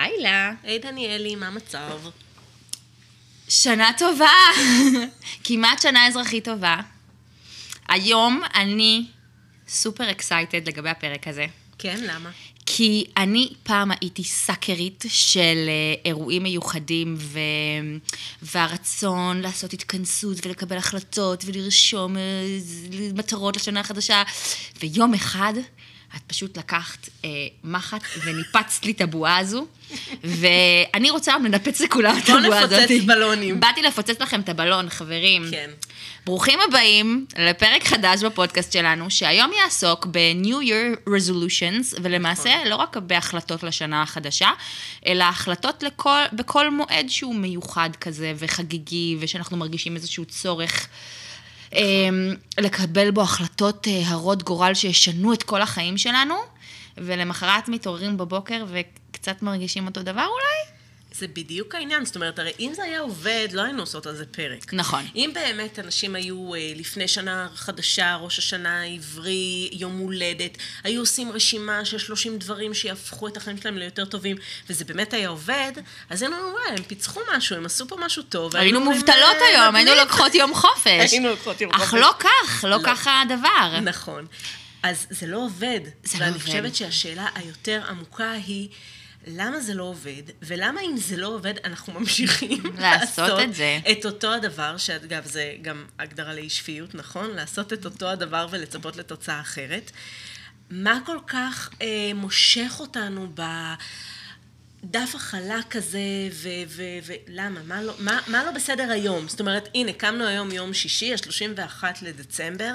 היי לה. היי דניאלי, מה המצב? שנה טובה. כמעט שנה אזרחית טובה. היום אני super excited לגבי הפרק הזה. כן, למה? כי אני פעם הייתי sucker ית של אה, אירועים מיוחדים ו... והרצון לעשות התכנסות ולקבל החלטות ולרשום אה, מטרות לשנה החדשה. ויום אחד את פשוט לקחת אה, מחט וניפצת לי את הבועה הזו, ואני רוצה לנפץ לכולם את הבועה הזאת. בוא נפוצץ בלונים. באתי לפוצץ לכם את הבלון, חברים. כן. ברוכים הבאים לפרק חדש בפודקאסט שלנו, שהיום יעסוק ב-New Year Resolutions, ולמעשה נכון. לא רק בהחלטות לשנה החדשה, אלא החלטות לכל, בכל מועד שהוא מיוחד כזה וחגיגי, ושאנחנו מרגישים איזשהו צורך. אמ, לקבל בו החלטות אה, הרות גורל שישנו את כל החיים שלנו, ולמחרת מתעוררים בבוקר וקצת מרגישים אותו דבר אולי? זה בדיוק העניין, זאת אומרת, הרי אם זה היה עובד, לא היינו עושות על זה פרק. נכון. אם באמת אנשים היו אה, לפני שנה חדשה, ראש השנה העברי, יום הולדת, היו עושים רשימה של 30 דברים שיהפכו את החיים שלהם ליותר טובים, וזה באמת היה עובד, אז היינו אומרים, וואי, הם פיצחו משהו, הם עשו פה משהו טוב. היינו מובטלות "אה, היום, היינו מדהים." לוקחות יום חופש. היינו לוקחות יום אך חופש. לא כך, לא לא. ככה הדבר. נכון. אז זה לא עובד. זה לא ואני עובד. חושבת שהשאלה היותר עמוקה היא, למה זה לא עובד, ולמה אם זה לא עובד, אנחנו ממשיכים לעשות את זה. את אותו הדבר, שאגב, זה גם הגדרה לאי שפיות, נכון? לעשות את אותו הדבר ולצפות לתוצאה אחרת. מה כל כך אה, מושך אותנו ב... דף החלק הזה, ולמה? מה, לא, מה, מה לא בסדר היום? זאת אומרת, הנה, קמנו היום יום שישי, ה-31 לדצמבר,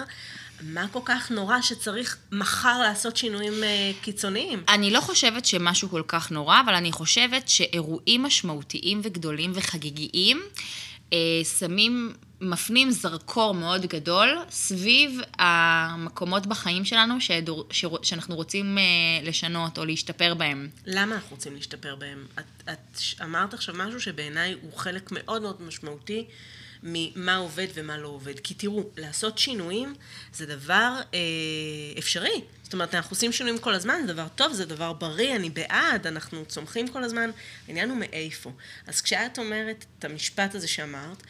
מה כל כך נורא שצריך מחר לעשות שינויים אה, קיצוניים? אני לא חושבת שמשהו כל כך נורא, אבל אני חושבת שאירועים משמעותיים וגדולים וחגיגיים אה, שמים, מפנים זרקור מאוד גדול סביב המקומות בחיים שלנו שדור, שרוצ- שאנחנו רוצים אה, לשנות או להשתפר בהם. למה אנחנו רוצים להשתפר בהם? את, את אמרת עכשיו משהו שבעיניי הוא חלק מאוד מאוד משמעותי ממה עובד ומה לא עובד. כי תראו, לעשות שינויים זה דבר אה, אפשרי. זאת אומרת, אנחנו עושים שינויים כל הזמן, זה דבר טוב, זה דבר בריא, אני בעד, אנחנו צומחים כל הזמן, העניין הוא מאיפה. אז כשאת אומרת את המשפט הזה שאמרת,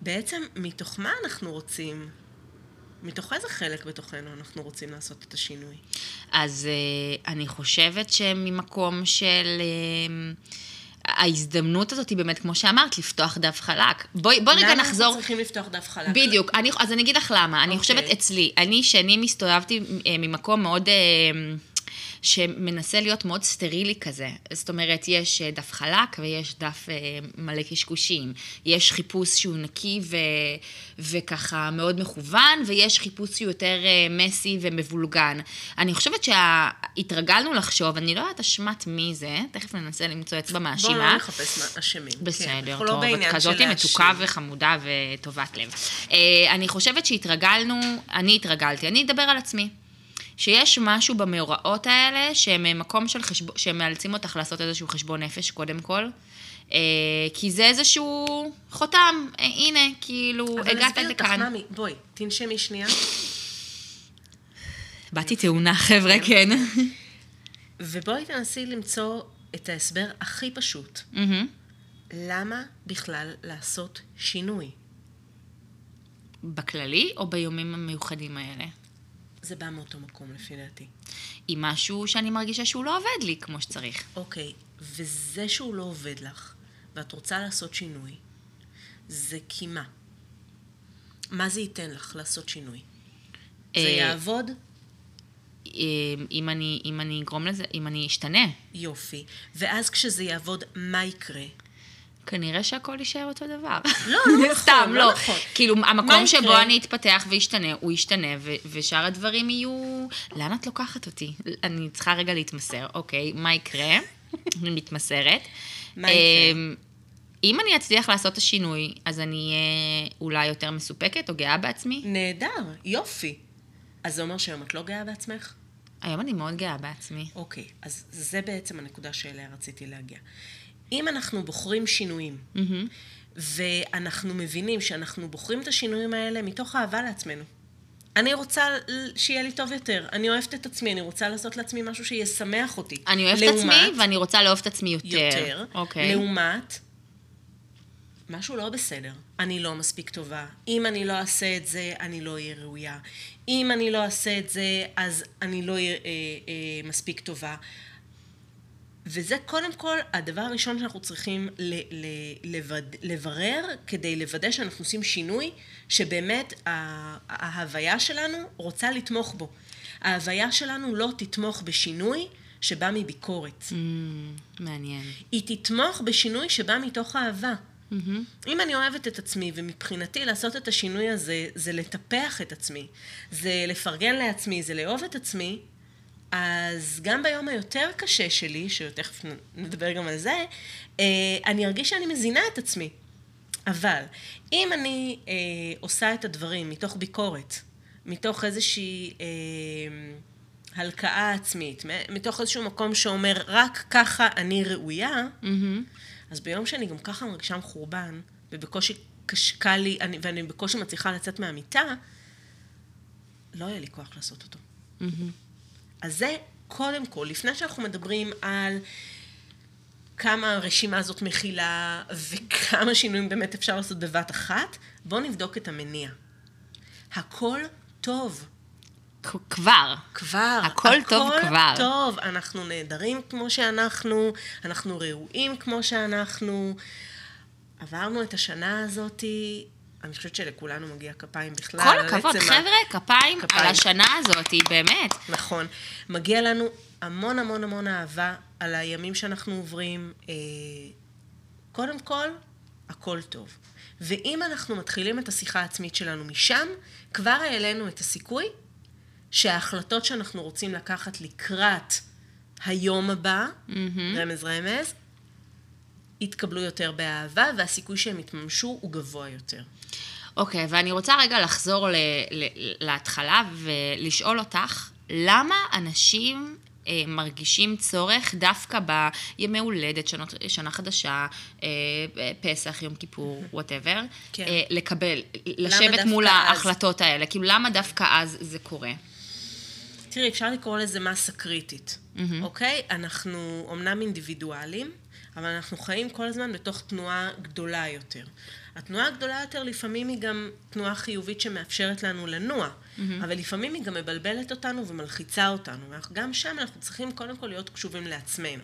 בעצם מתוך מה אנחנו רוצים, מתוך איזה חלק בתוכנו אנחנו רוצים לעשות את השינוי? אז אה, אני חושבת שממקום של... אה, ההזדמנות הזאת היא באמת, כמו שאמרת, לפתוח דף חלק. בואי, בואי רגע למה נחזור. אנחנו צריכים לפתוח דף חלק? בדיוק, אני, אז אני אגיד לך למה. אני אוקיי. חושבת אצלי, אני, שאני מסתובבתי אה, ממקום מאוד... שמנסה להיות מאוד סטרילי כזה. זאת אומרת, יש אה, דף חלק ויש דף אה, מלא קשקושים. יש חיפוש שהוא נקי ו, וככה מאוד מכוון, ויש חיפוש שהוא יותר אה, מסי ומבולגן. אני חושבת שהתרגלנו לחשוב, אני לא יודעת אשמת מי זה, תכף ננסה למצוא אצבע בואו מאשימה. לא נחפש אשמים. כן, בסדר, לא טוב, את כזאת מתוקה. וחמודה וטובת לב. אה, אני חושבת שהתרגלנו, אני התרגלתי, אני אדבר על עצמי. שיש משהו במאורעות האלה שהם מקום של חשבון, שהם מאלצים אותך לעשות איזשהו חשבון נפש קודם כל. אה, כי זה איזשהו חותם, אה, הנה, כאילו, אבל הגעת עזבי אותך, לכאן. ממי, בואי, תנשמי שנייה. באתי תאונה, חבר'ה, כן. ובואי תנסי למצוא את ההסבר הכי פשוט. למה בכלל לעשות שינוי? בכללי או ביומים המיוחדים האלה? זה בא מאותו מקום לפי דעתי. עם משהו שאני מרגישה שהוא לא עובד לי כמו שצריך. אוקיי, וזה שהוא לא עובד לך, ואת רוצה לעשות שינוי, זה כי מה? מה זה ייתן לך לעשות שינוי? זה אה, יעבוד? אם אני, אם אני אגרום לזה, אם אני אשתנה, יופי. ואז כשזה יעבוד, מה יקרה? כנראה שהכל יישאר אותו דבר. לא, לא נכון, סתם, לא לא. נכון. כאילו, המקום שבו? אני אתפתח וישתנה, הוא ישתנה, ושאר הדברים יהיו... לאן את לוקחת אותי? אני צריכה רגע להתמסר. אוקיי, מה יקרה? אני מתמסרת. מה יקרה? אמ, אם אני אצליח לעשות את השינוי, אז אני אהיה אולי יותר מסופקת או גאה בעצמי. נהדר, יופי. אז זה אומר שהיום את לא גאה בעצמך? היום אני מאוד גאה בעצמי. אוקיי, אז זה בעצם הנקודה שאליה רציתי להגיע. אם אנחנו בוחרים שינויים, מהמם. ואנחנו מבינים שאנחנו בוחרים את השינויים האלה מתוך אהבה לעצמנו. אני רוצה שיהיה לי טוב יותר. אני אוהבת את עצמי, אני רוצה לעשות לעצמי משהו שישמח אותי. אני אוהבת את עצמי, ואני רוצה לאהוב את עצמי יותר. יותר. אוקיי. לעומת, משהו לא בסדר. אני לא מספיק טובה. אם אני לא אעשה את זה, אני לא אהיה ראויה. אם אני לא אעשה את זה, אז אני לא אהיה אה, אה, מספיק טובה. וזה קודם כל הדבר הראשון שאנחנו צריכים ל- ל- לבד, לברר כדי לוודא שאנחנו עושים שינוי, שבאמת ההוויה שלנו רוצה לתמוך בו. ההוויה שלנו לא תתמוך בשינוי שבא מביקורת. Mm, מעניין. היא תתמוך בשינוי שבא מתוך אהבה. מהמם. אם אני אוהבת את עצמי, ומבחינתי לעשות את השינוי הזה, זה לטפח את עצמי, זה לפרגן לעצמי, זה לאהוב את עצמי, אז גם ביום היותר קשה שלי, שתכף נדבר גם על זה, אה, אני ארגיש שאני מזינה את עצמי. אבל אם אני אה, עושה את הדברים מתוך ביקורת, מתוך איזושהי אה, הלקאה עצמית, מתוך איזשהו מקום שאומר, רק ככה אני ראויה, מהמם. אז ביום שאני גם ככה מרגישה מחורבן, ובקושי קל לי, אני, ואני בקושי מצליחה לצאת מהמיטה, לא יהיה לי כוח לעשות אותו. מהמם. אז זה קודם כל, לפני שאנחנו מדברים על כמה הרשימה הזאת מכילה וכמה שינויים באמת אפשר לעשות בבת אחת, בואו נבדוק את המניע. הכל טוב. כבר. כבר. הכל טוב כבר. הכל טוב. אנחנו נהדרים כמו שאנחנו, אנחנו ראויים כמו שאנחנו. עברנו את השנה הזאתי, אני חושבת שלכולנו מגיע כפיים בכלל. כל על הכבוד, חבר'ה, כפיים על כפיים. השנה הזאת, באמת. נכון. מגיע לנו המון המון המון אהבה על הימים שאנחנו עוברים. אה, קודם כל, הכל טוב. ואם אנחנו מתחילים את השיחה העצמית שלנו משם, כבר העלינו את הסיכוי שההחלטות שאנחנו רוצים לקחת לקראת היום הבא, רמז רמז, יתקבלו יותר באהבה, והסיכוי שהם יתממשו הוא גבוה יותר. אוקיי, ואני רוצה רגע לחזור ל- ל- להתחלה ולשאול אותך, למה אנשים אה, מרגישים צורך דווקא בימי הולדת, שנות, שנה חדשה, אה, פסח, יום כיפור, וואטאבר, כן. אה, לקבל, לשבת מול אז? ההחלטות האלה? כאילו, למה דווקא אז זה קורה? תראי, אפשר לקרוא לזה מסה קריטית, אוקיי? אנחנו אמנם אינדיבידואלים, אבל אנחנו חיים כל הזמן בתוך תנועה גדולה יותר. התנועה הגדולה יותר לפעמים היא גם תנועה חיובית שמאפשרת לנו לנוע, אבל לפעמים היא גם מבלבלת אותנו ומלחיצה אותנו, וגם שם אנחנו צריכים קודם כל להיות קשובים לעצמנו.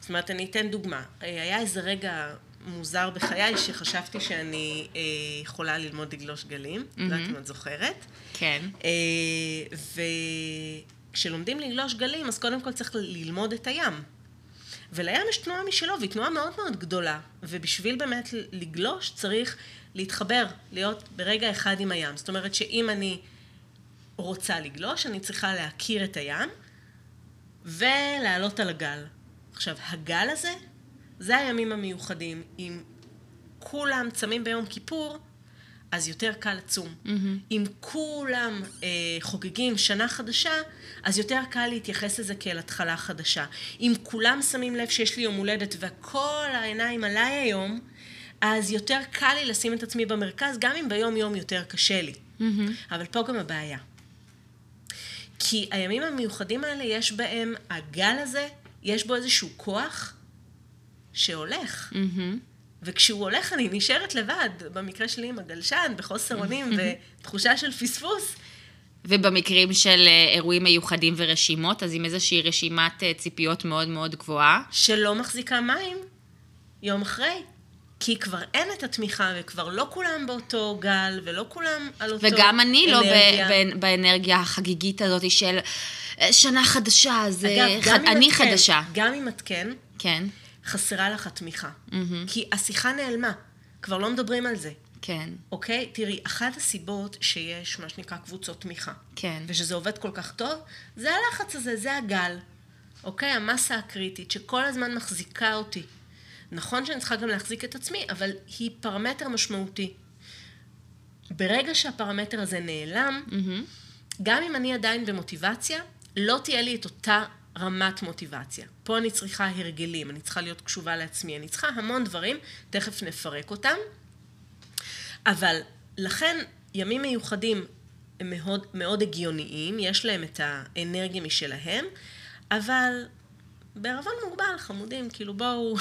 זאת אומרת, אני אתן דוגמה. אה, היה איזה רגע מוזר בחיי שחשבתי שאני אה, יכולה ללמוד לגלוש גלים, לא יודעת אם את זוכרת. כן. אה, וכשלומדים לגלוש גלים, אז קודם כל צריך ללמוד את הים. ולים יש תנועה משלו, והיא תנועה מאוד מאוד גדולה. ובשביל באמת לגלוש צריך להתחבר, להיות ברגע אחד עם הים. זאת אומרת שאם אני רוצה לגלוש, אני צריכה להכיר את הים ולעלות על הגל. עכשיו, הגל הזה, זה הימים המיוחדים. אם כולם צמים ביום כיפור, אז יותר קל לצום. Mm-hmm. אם כולם אה, חוגגים שנה חדשה, אז יותר קל להתייחס לזה כאל התחלה חדשה. אם כולם שמים לב שיש לי יום הולדת וכל העיניים עליי היום, אז יותר קל לי לשים את עצמי במרכז, גם אם ביום יום יותר קשה לי. Mm-hmm. אבל פה גם הבעיה. כי הימים המיוחדים האלה, יש בהם, הגל הזה, יש בו איזשהו כוח שהולך. מהמם. וכשהוא הולך אני נשארת לבד, במקרה שלי עם הגלשן, בחוסר אונים ותחושה של פספוס. ובמקרים של אה, אירועים מיוחדים ורשימות, אז עם איזושהי רשימת אה, ציפיות מאוד מאוד גבוהה. שלא מחזיקה מים יום אחרי. כי כבר אין את התמיכה, וכבר לא כולם באותו גל, ולא כולם על אותו וגם אני לא ב- אנרגיה. ב- באנרגיה החגיגית הזאת של אה, שנה חדשה, אגב, חד- אני את כן, חדשה. גם אם את כן, כן, חסרה לך התמיכה. כי השיחה נעלמה, כבר לא מדברים על זה. כן, אוקיי? תראי, אחת הסיבות שיש מה שנקרא קבוצות תמיכה, כן. ושזה עובד כל כך טוב, זה הלחץ הזה, זה הגל. אוקיי? המסה הקריטית שכל הזמן מחזיקה אותי. נכון שאני צריכה גם להחזיק את עצמי, אבל היא פרמטר משמעותי. ברגע שהפרמטר הזה נעלם, מהמם. גם אם אני עדיין במוטיבציה, לא תהיה לי את אותה רמת מוטיבציה. פה אני צריכה הרגלים, אני צריכה להיות קשובה לעצמי, אני צריכה המון דברים, תכף נפרק אותם. אבל לכן, ימים מיוחדים הם מאוד, מאוד הגיוניים, יש להם את האנרגיה משלהם, אבל בערבון מוגבל, חמודים, כאילו בואו...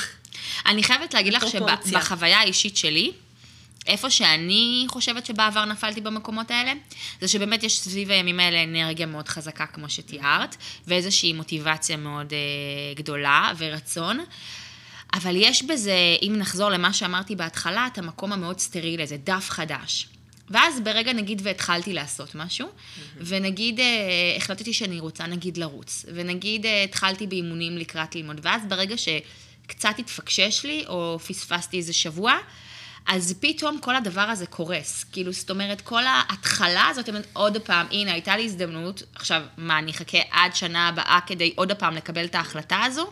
אני חייבת להגיד לך. שבחוויה האישית שלי, איפה שאני חושבת שבעבר נפלתי במקומות האלה, זה שבאמת יש סביב הימים האלה אנרגיה מאוד חזקה, כמו שתיארת, ואיזושהי מוטיבציה מאוד אה, גדולה ורצון. אבל יש בזה, אם נחזור למה שאמרתי בהתחלה, את המקום המאוד סטרילי הזה, דף חדש. ואז ברגע נגיד והתחלתי לעשות משהו, ונגיד אה, החלטתי שאני רוצה נגיד לרוץ, ונגיד אה, התחלתי באימונים לקראת ללמוד, ואז ברגע שקצת התפקשש לי, או פספסתי איזה שבוע, אז פתאום כל הדבר הזה קורס. כאילו, זאת אומרת, כל ההתחלה הזאת, אומרת, עוד פעם, הנה, הייתה לי הזדמנות, עכשיו, מה, אני אחכה עד שנה הבאה כדי עוד פעם לקבל את ההחלטה הזו?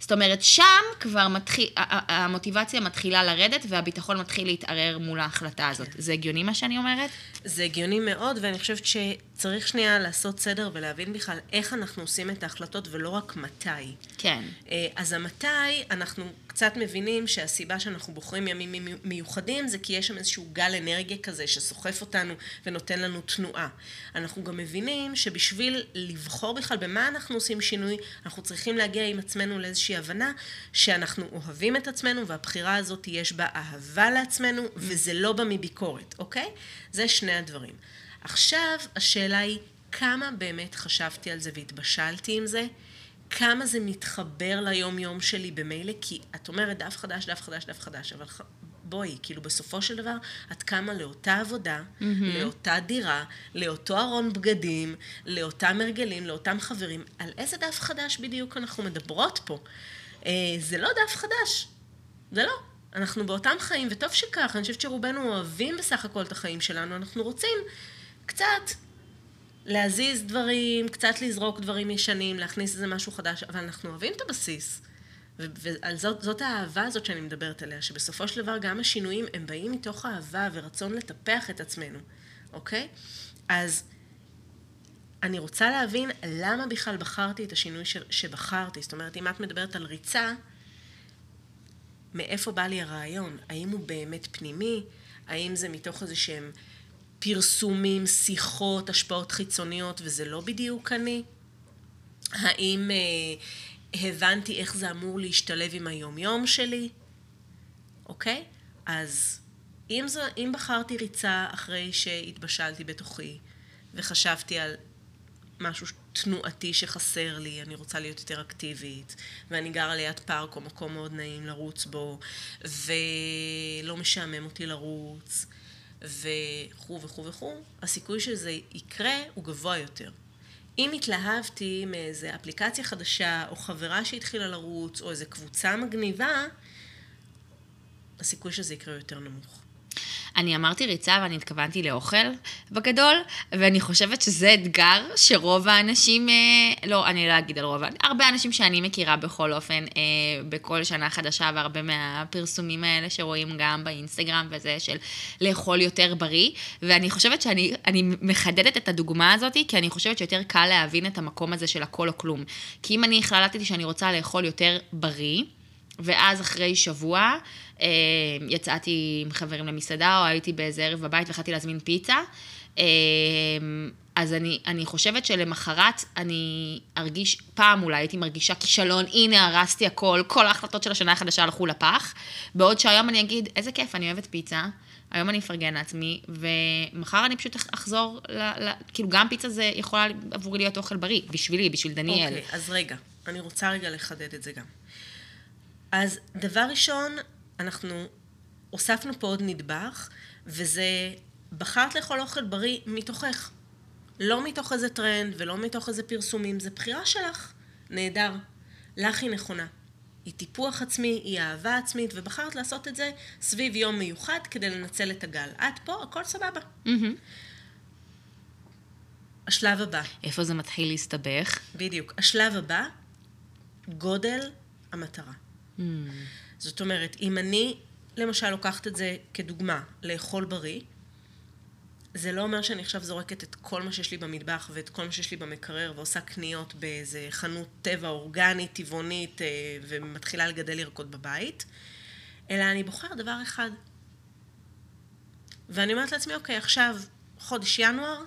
זאת אומרת, שם כבר מתחיל, המוטיבציה מתחילה לרדת והביטחון מתחיל להתערער מול ההחלטה הזאת. זה הגיוני מה שאני אומרת? זה הגיוני מאוד, ואני חושבת שצריך שנייה לעשות סדר ולהבין בכלל איך אנחנו עושים את ההחלטות ולא רק מתי. כן. אה, אז המתי, אנחנו קצת מבינים שהסיבה שאנחנו בוחרים ימים מי- מיוחדים זה כי יש שם איזשהו גל אנרגיה כזה שסוחף אותנו ונותן לנו תנועה. אנחנו גם מבינים שבשביל לבחור בכלל במה אנחנו עושים שינוי, אנחנו צריכים להגיע עם עצמנו לאיזושהי הבנה שאנחנו אוהבים את עצמנו והבחירה הזאת יש בה אהבה לעצמנו וזה לא בא מביקורת, אוקיי? זה שני הדברים. עכשיו השאלה היא כמה באמת חשבתי על זה והתבשלתי עם זה, כמה זה מתחבר ליום-יום שלי במילא, כי את אומרת דף חדש, דף חדש, דף חדש, אבל ח- בואי, כאילו בסופו של דבר, את קמה לאותה עבודה, mm-hmm. לאותה דירה, לאותו ארון בגדים, לאותם הרגלים, לאותם חברים. על איזה דף חדש בדיוק אנחנו מדברות פה? אה, זה לא דף חדש, זה לא. אנחנו באותם חיים, וטוב שכך, אני חושבת שרובנו אוהבים בסך הכל את החיים שלנו, אנחנו רוצים קצת להזיז דברים, קצת לזרוק דברים ישנים, להכניס איזה משהו חדש, אבל אנחנו אוהבים את הבסיס. ועל זאת, זאת האהבה הזאת שאני מדברת עליה, שבסופו של דבר גם השינויים הם באים מתוך אהבה ורצון לטפח את עצמנו, אוקיי? אז אני רוצה להבין למה בכלל בחרתי את השינוי שבחרתי. זאת אומרת, אם את מדברת על ריצה, מאיפה בא לי הרעיון? האם הוא באמת פנימי? האם זה מתוך איזה שהם פרסומים, שיחות, השפעות חיצוניות, וזה לא בדיוק אני? האם אה, הבנתי איך זה אמור להשתלב עם היומיום שלי? אוקיי? אז אם, זו, אם בחרתי ריצה אחרי שהתבשלתי בתוכי וחשבתי על משהו תנועתי שחסר לי, אני רוצה להיות יותר אקטיבית, ואני גרה ליד פארק או מקום מאוד נעים לרוץ בו, ולא משעמם אותי לרוץ, וכו' וכו' וכו', הסיכוי שזה יקרה הוא גבוה יותר. אם התלהבתי מאיזה אפליקציה חדשה, או חברה שהתחילה לרוץ, או איזה קבוצה מגניבה, הסיכוי שזה יקרה יותר נמוך. אני אמרתי ריצה ואני התכוונתי לאוכל בגדול, ואני חושבת שזה אתגר שרוב האנשים, אה, לא, אני לא אגיד על רוב, הרבה אנשים שאני מכירה בכל אופן, אה, בכל שנה חדשה, והרבה מהפרסומים האלה שרואים גם באינסטגרם וזה, של לאכול יותר בריא, ואני חושבת שאני אני מחדדת את הדוגמה הזאת, כי אני חושבת שיותר קל להבין את המקום הזה של הכל או כלום. כי אם אני החלטתי שאני רוצה לאכול יותר בריא, ואז אחרי שבוע יצאתי עם חברים למסעדה, או הייתי באיזה ערב בבית והחלטתי להזמין פיצה. אה, אז אני, אני חושבת שלמחרת אני ארגיש, פעם אולי הייתי מרגישה כישלון, הנה הרסתי הכל, כל ההחלטות של השנה החדשה הלכו לפח, בעוד שהיום אני אגיד, איזה כיף, אני אוהבת פיצה, היום אני אפרגן לעצמי, ומחר אני פשוט אחזור, ל, ל, כאילו גם פיצה זה יכולה עבורי להיות אוכל בריא, בשבילי, בשביל דניאל. אוקיי, אז רגע, אני רוצה רגע לחדד את זה גם. אז דבר ראשון, אנחנו הוספנו פה עוד נדבך, וזה בחרת לאכול אוכל בריא מתוכך. לא מתוך איזה טרנד ולא מתוך איזה פרסומים, זה בחירה שלך. נהדר. לך היא נכונה. היא טיפוח עצמי, היא אהבה עצמית, ובחרת לעשות את זה סביב יום מיוחד כדי לנצל את הגל. את פה, הכל סבבה. מהמם. השלב הבא, איפה זה מתחיל להסתבך? בדיוק. השלב הבא, גודל המטרה. זאת אומרת, אם אני למשל לוקחת את זה כדוגמה, לאכול בריא, זה לא אומר שאני עכשיו זורקת את כל מה שיש לי במטבח ואת כל מה שיש לי במקרר ועושה קניות באיזה חנות טבע אורגנית, טבעונית אה, ומתחילה לגדל ירקות בבית, אלא אני בוחרת דבר אחד. ואני אומרת לעצמי, אוקיי, עכשיו חודש ינואר,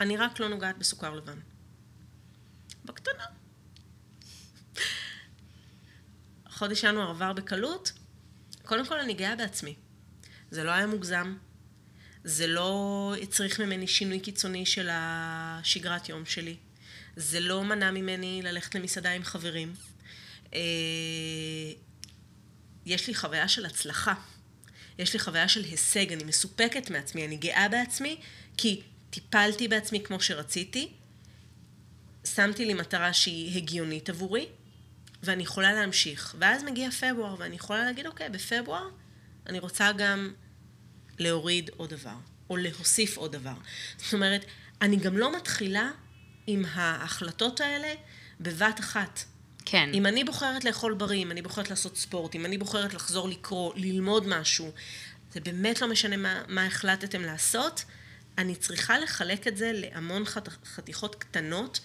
אני רק לא נוגעת בסוכר לבן. בקטנה. חודש ינואר עבר בקלות. קודם כל, אני גאה בעצמי. זה לא היה מוגזם. זה לא הצריך ממני שינוי קיצוני של השגרת יום שלי. זה לא מנע ממני ללכת למסעדה עם חברים. אה, יש לי חוויה של הצלחה. יש לי חוויה של הישג, אני מסופקת מעצמי, אני גאה בעצמי, כי טיפלתי בעצמי כמו שרציתי, שמתי לי מטרה שהיא הגיונית עבורי, ואני יכולה להמשיך. ואז מגיע פברואר, ואני יכולה להגיד, אוקיי, בפברואר אני רוצה גם להוריד עוד דבר, או להוסיף עוד דבר. זאת אומרת, אני גם לא מתחילה עם ההחלטות האלה בבת אחת. כן. אם אני בוחרת לאכול בריא, אם אני בוחרת לעשות ספורט, אם אני בוחרת לחזור לקרוא, ללמוד משהו, זה באמת לא משנה מה, מה החלטתם לעשות, אני צריכה לחלק את זה להמון חת, חתיכות קטנות,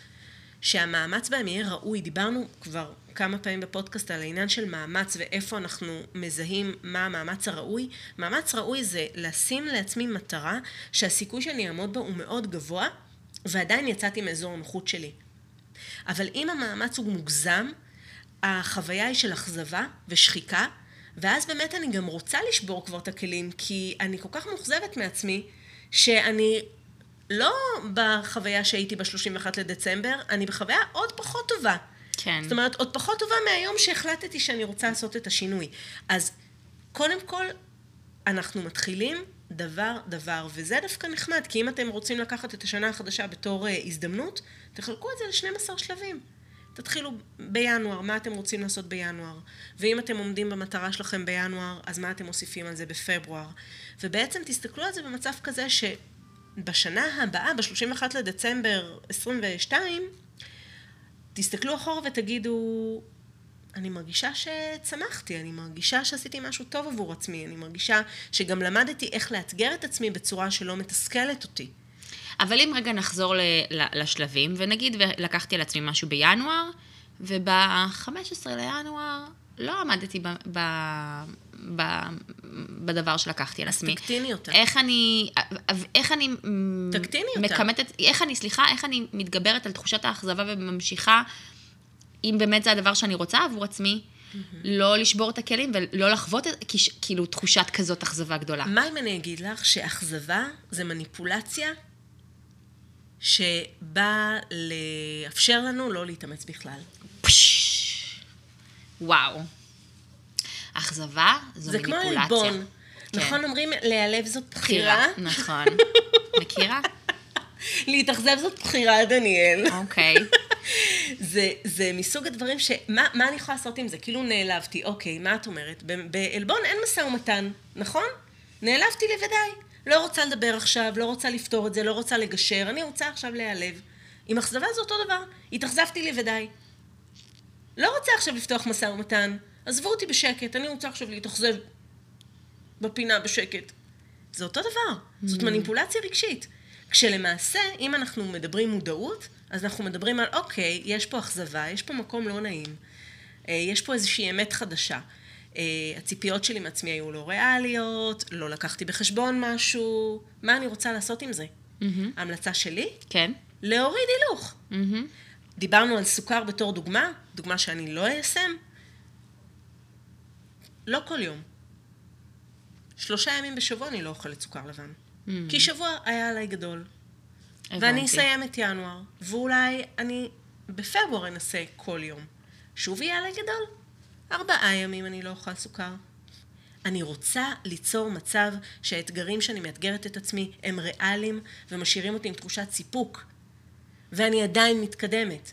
שהמאמץ בהם יהיה ראוי. דיברנו כבר כמה פעמים בפודקאסט על העניין של מאמץ ואיפה אנחנו מזהים מה המאמץ הראוי. מאמץ ראוי זה לשים לעצמי מטרה שהסיכוי שאני אעמוד בה הוא מאוד גבוה, ועדיין יצאתי מאזור הנוחות שלי. אבל אם המאמץ הוא מוגזם, החוויה היא של אכזבה ושחיקה, ואז באמת אני גם רוצה לשבור כבר את הכלים, כי אני כל כך מאוכזבת מעצמי, שאני לא בחוויה שהייתי ב-31 לדצמבר, אני בחוויה עוד פחות טובה. כן. זאת אומרת, עוד פחות טובה מהיום שהחלטתי שאני רוצה לעשות את השינוי. אז קודם כל, אנחנו מתחילים דבר דבר, וזה דווקא נחמד, כי אם אתם רוצים לקחת את השנה החדשה בתור uh, הזדמנות, תחלקו את זה ל-12 שלבים. תתחילו בינואר, מה אתם רוצים לעשות בינואר, ואם אתם עומדים במטרה שלכם בינואר, אז מה אתם מוסיפים על זה בפברואר. ובעצם תסתכלו על זה במצב כזה שבשנה הבאה, ב-31 לדצמבר 22, תסתכלו אחורה ותגידו, אני מרגישה שצמחתי, אני מרגישה שעשיתי משהו טוב עבור עצמי, אני מרגישה שגם למדתי איך לאתגר את עצמי בצורה שלא מתסכלת אותי. אבל אם רגע נחזור ל- לשלבים, ונגיד ולקחתי על עצמי משהו בינואר, וב-15 לינואר לא עמדתי ב- ב- ב- בדבר שלקחתי על עצמי. תקטיני אותה. איך אני, איך אני תקטיני אותה. מכמתת, איך אני, סליחה, איך אני מתגברת על תחושת האכזבה וממשיכה, אם באמת זה הדבר שאני רוצה עבור עצמי, לא לשבור את הכלים ולא לחוות את- כאילו תחושת כזאת אכזבה גדולה. מה אם אני אגיד לך שאכזבה זה מניפולציה שבאה לאפשר לנו לא להתאמץ בכלל. וואו. אכזבה זו זה כמו מניפולציה. עלבון. כן. נכון אומרים להיעלב זאת בחירה? נכון. מכירה? להתאכזב זאת בחירה, דניאל. אוקיי. זה, זה מסוג הדברים ש... מה, מה אני יכולה לעשות עם זה? כאילו נעלבתי, אוקיי, מה את אומרת? בעלבון אין משא ומתן, נכון? נעלבתי לבדי. לא רוצה לדבר עכשיו, לא רוצה לפתור את זה, לא רוצה לגשר, אני רוצה עכשיו להיעלב. עם אכזבה זה אותו דבר, התאכזבתי לבדי. לא רוצה עכשיו לפתוח משא ומתן, עזבו אותי בשקט, אני רוצה עכשיו להתאכזב בפינה בשקט. זה אותו דבר, זאת מניפולציה רגשית. כשלמעשה, אם אנחנו מדברים מודעות, אז אנחנו מדברים על, אוקיי, יש פה אכזבה, יש פה מקום לא נעים, אה, יש פה איזושהי אמת חדשה. אה, הציפיות שלי מעצמי היו לא ריאליות, לא לקחתי בחשבון משהו, מה אני רוצה לעשות עם זה? ההמלצה שלי, כן. להוריד הילוך. מהמם. דיברנו על סוכר בתור דוגמה, דוגמה שאני לא איישם. לא כל יום. שלושה ימים בשבוע אני לא אוכלת סוכר לבן. כי שבוע היה עליי גדול. ואני הבנתי. אסיים את ינואר, ואולי אני בפברואר אנסה כל יום. שוב יהיה עליי גדול. ארבעה ימים אני לא אוכל סוכר. אני רוצה ליצור מצב שהאתגרים שאני מאתגרת את עצמי הם ריאליים ומשאירים אותי עם תחושת סיפוק. ואני עדיין מתקדמת.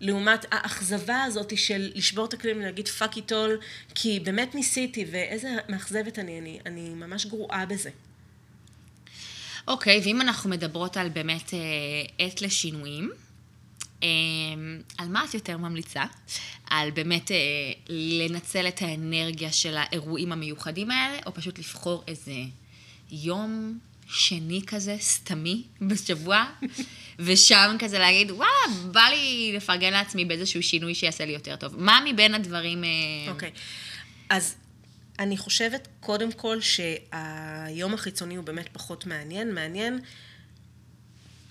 לעומת האכזבה הזאת של לשבור את הכלים ולהגיד fuck it all, כי באמת ניסיתי, ואיזה מאכזבת אני, אני, אני ממש גרועה בזה. אוקיי, ואם אנחנו מדברות על באמת אה, עת לשינויים, אה, על מה את יותר ממליצה? על באמת אה, לנצל את האנרגיה של האירועים המיוחדים האלה, או פשוט לבחור איזה יום שני כזה, סתמי, בשבוע, ושם כזה להגיד, וואלה, בא לי לפרגן לעצמי באיזשהו שינוי שיעשה לי יותר טוב. מה מבין הדברים... אה, אוקיי. אז אני חושבת, קודם כל, שהיום החיצוני הוא באמת פחות מעניין. מעניין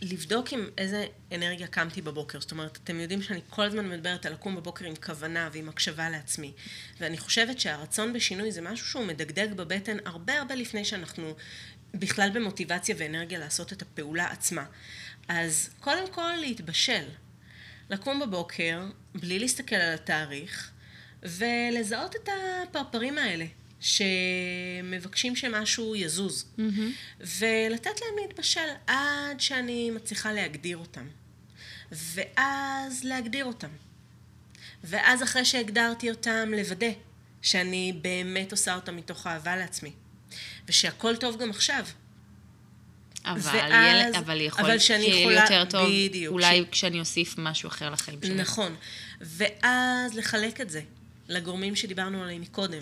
לבדוק עם איזה אנרגיה קמתי בבוקר. זאת אומרת, אתם יודעים שאני כל הזמן מדברת על לקום בבוקר עם כוונה ועם הקשבה לעצמי. ואני חושבת שהרצון בשינוי זה משהו שהוא מדגדג בבטן הרבה הרבה לפני שאנחנו בכלל במוטיבציה ואנרגיה לעשות את הפעולה עצמה. אז קודם כל להתבשל. לקום בבוקר, בלי להסתכל על התאריך, ולזהות את הפרפרים האלה. שמבקשים שמשהו יזוז, mm-hmm. ולתת להם להתבשל עד שאני מצליחה להגדיר אותם. ואז להגדיר אותם. ואז אחרי שהגדרתי אותם, לוודא שאני באמת עושה אותם מתוך אהבה לעצמי. ושהכול טוב גם עכשיו. אבל, ואז, ילד, אבל יכול אבל שאני יכולה, יותר טוב, בדיוק, אולי ש... כשאני אוסיף משהו אחר לחיים שלי. נכון. ואז לחלק את זה לגורמים שדיברנו עליהם מקודם.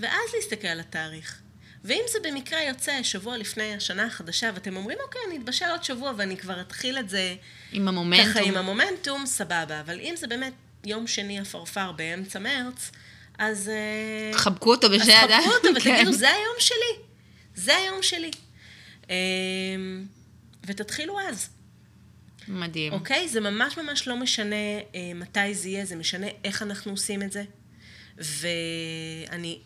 ואז להסתכל על התאריך. ואם זה במקרה יוצא שבוע לפני השנה החדשה, ואתם אומרים, אוקיי, אני אתבשל עוד שבוע ואני כבר אתחיל את זה... עם המומנטום. ככה, עם המומנטום, סבבה. אבל אם זה באמת יום שני עפרפר באמצע מרץ, אז... אה, חבקו אותו בשני ידיים. אז חבקו אותו ותגידו, כן. זה היום שלי. זה היום שלי. אמ, ותתחילו אז. מדהים. אוקיי? זה ממש ממש לא משנה אה, מתי זה יהיה, זה משנה איך אנחנו עושים את זה. ואני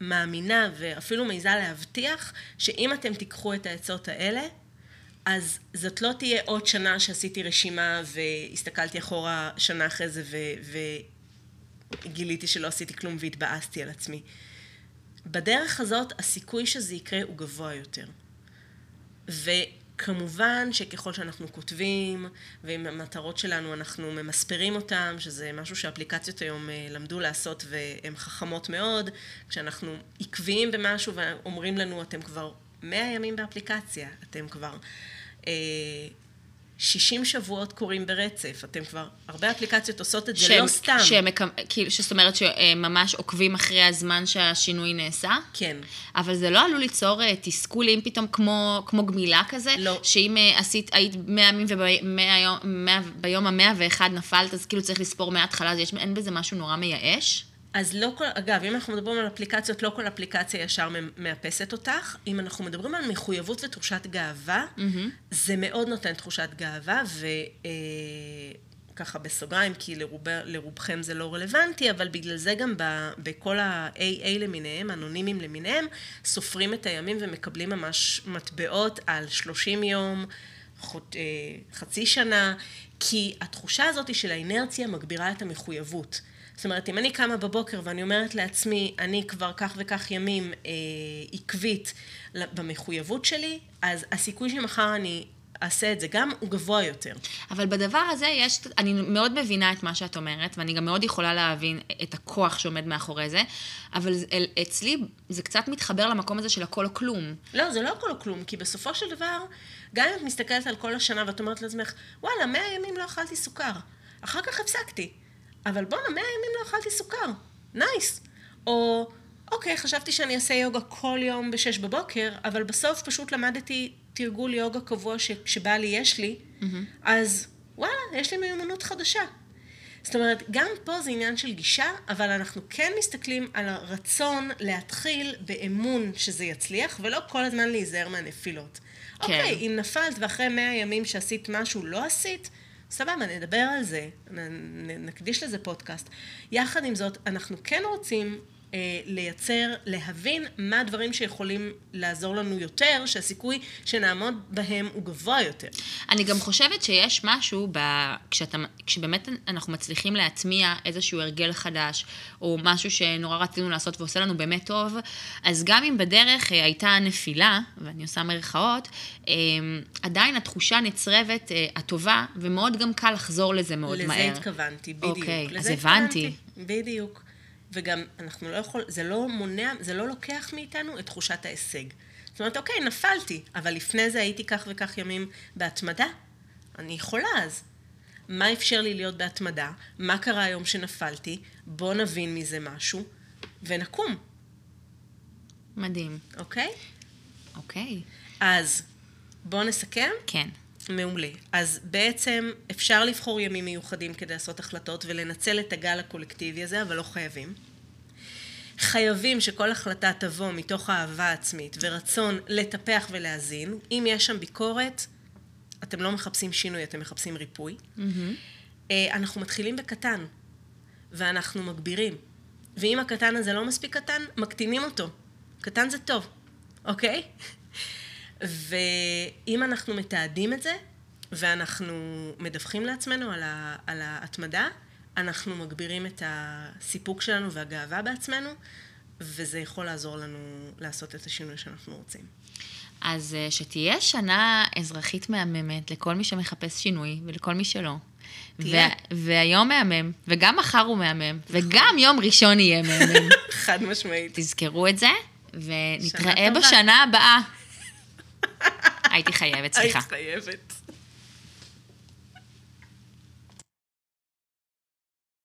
מאמינה ואפילו מעיזה להבטיח שאם אתם תיקחו את העצות האלה, אז זאת לא תהיה עוד שנה שעשיתי רשימה והסתכלתי אחורה שנה אחרי זה ו- וגיליתי שלא עשיתי כלום והתבאסתי על עצמי. בדרך הזאת הסיכוי שזה יקרה הוא גבוה יותר. ו- כמובן שככל שאנחנו כותבים, ועם המטרות שלנו אנחנו ממספרים אותם, שזה משהו שאפליקציות היום אה, למדו לעשות והן חכמות מאוד, כשאנחנו עקביים במשהו ואומרים לנו, אתם כבר 100 ימים באפליקציה, אתם כבר אה, 60 שבועות קורים ברצף, אתם כבר, הרבה אפליקציות עושות את זה, שהם, לא סתם. שהם, כאילו, זאת אומרת שממש עוקבים אחרי הזמן שהשינוי נעשה? כן. אבל זה לא עלול ליצור אה, תסכול אם פתאום כמו, כמו גמילה כזה? לא. שאם אה, עשית, היית 100 ימים וביום המאה ואחד נפלת, אז כאילו צריך לספור מההתחלה, אז יש, אין בזה משהו נורא מייאש? אז לא כל, אגב, אם אנחנו מדברים על אפליקציות, לא כל אפליקציה ישר מאפסת אותך. אם אנחנו מדברים על מחויבות ותחושת גאווה, mm-hmm. זה מאוד נותן תחושת גאווה, וככה אה, בסוגריים, כי לרוב, לרובכם זה לא רלוונטי, אבל בגלל זה גם ב, בכל ה-AA למיניהם, אנונימים למיניהם, סופרים את הימים ומקבלים ממש מטבעות על 30 יום, אה, חצי שנה, כי התחושה הזאת של האינרציה מגבירה את המחויבות. זאת אומרת, אם אני קמה בבוקר ואני אומרת לעצמי, אני כבר כך וכך ימים אה, עקבית במחויבות שלי, אז הסיכוי שמחר אני אעשה את זה גם, הוא גבוה יותר. אבל בדבר הזה יש, אני מאוד מבינה את מה שאת אומרת, ואני גם מאוד יכולה להבין את הכוח שעומד מאחורי זה, אבל אצלי זה קצת מתחבר למקום הזה של הכל או כלום. לא, זה לא הכל או כלום, כי בסופו של דבר, גם אם את מסתכלת על כל השנה ואת אומרת לעצמך, וואלה, מאה ימים לא אכלתי סוכר, אחר כך הפסקתי. אבל בואנה, מאה ימים לא אכלתי סוכר, נייס. או, אוקיי, חשבתי שאני אעשה יוגה כל יום בשש בבוקר, אבל בסוף פשוט למדתי תרגול יוגה קבוע שכשבא לי יש לי, mm-hmm. אז וואלה, יש לי מיומנות חדשה. זאת אומרת, גם פה זה עניין של גישה, אבל אנחנו כן מסתכלים על הרצון להתחיל באמון שזה יצליח, ולא כל הזמן להיזהר מהנפילות. כן. אוקיי, אם נפלת ואחרי מאה ימים שעשית משהו לא עשית, סבבה, נדבר על זה, נקדיש לזה פודקאסט. יחד עם זאת, אנחנו כן רוצים לייצר, להבין מה הדברים שיכולים לעזור לנו יותר, שהסיכוי שנעמוד בהם הוא גבוה יותר. אני גם חושבת שיש משהו, ב... כשאתה... כשבאמת אנחנו מצליחים להטמיע איזשהו הרגל חדש, או משהו שנורא רצינו לעשות ועושה לנו באמת טוב, אז גם אם בדרך אה, הייתה נפילה, ואני עושה מרכאות, אה, עדיין התחושה נצרבת, הטובה, ומאוד גם קל לחזור לזה מאוד לזה מהר. לזה התכוונתי, בדיוק. אוקיי, אז הבנתי. בדיוק. וגם אנחנו לא יכול, זה לא מונע, זה לא לוקח מאיתנו את תחושת ההישג. זאת אומרת, אוקיי, נפלתי, אבל לפני זה הייתי כך וכך ימים בהתמדה. אני יכולה אז. מה אפשר לי להיות בהתמדה? מה קרה היום שנפלתי? בוא נבין מזה משהו, ונקום. מדהים. אוקיי? אוקיי. אז בואו נסכם? כן. מעולה. אז בעצם אפשר לבחור ימים מיוחדים כדי לעשות החלטות ולנצל את הגל הקולקטיבי הזה, אבל לא חייבים. חייבים שכל החלטה תבוא מתוך אהבה עצמית ורצון לטפח ולהזין. אם יש שם ביקורת, אתם לא מחפשים שינוי, אתם מחפשים ריפוי. Mm-hmm. אה, אנחנו מתחילים בקטן, ואנחנו מגבירים. ואם הקטן הזה לא מספיק קטן, מקטינים אותו. קטן זה טוב, אוקיי? ואם אנחנו מתעדים את זה, ואנחנו מדווחים לעצמנו על, ה, על ההתמדה, אנחנו מגבירים את הסיפוק שלנו והגאווה בעצמנו, וזה יכול לעזור לנו לעשות את השינוי שאנחנו רוצים. אז אה, שתהיה שנה אזרחית מהממת לכל מי שמחפש שינוי ולכל מי שלא. תהיה. והיום מהמם, וגם מחר הוא מהמם, וגם יום ראשון יהיה מהמם. חד משמעית. תזכרו את זה, ונתראה. בשנה הבאה. הייתי חייבת, סליחה. היית חייבת.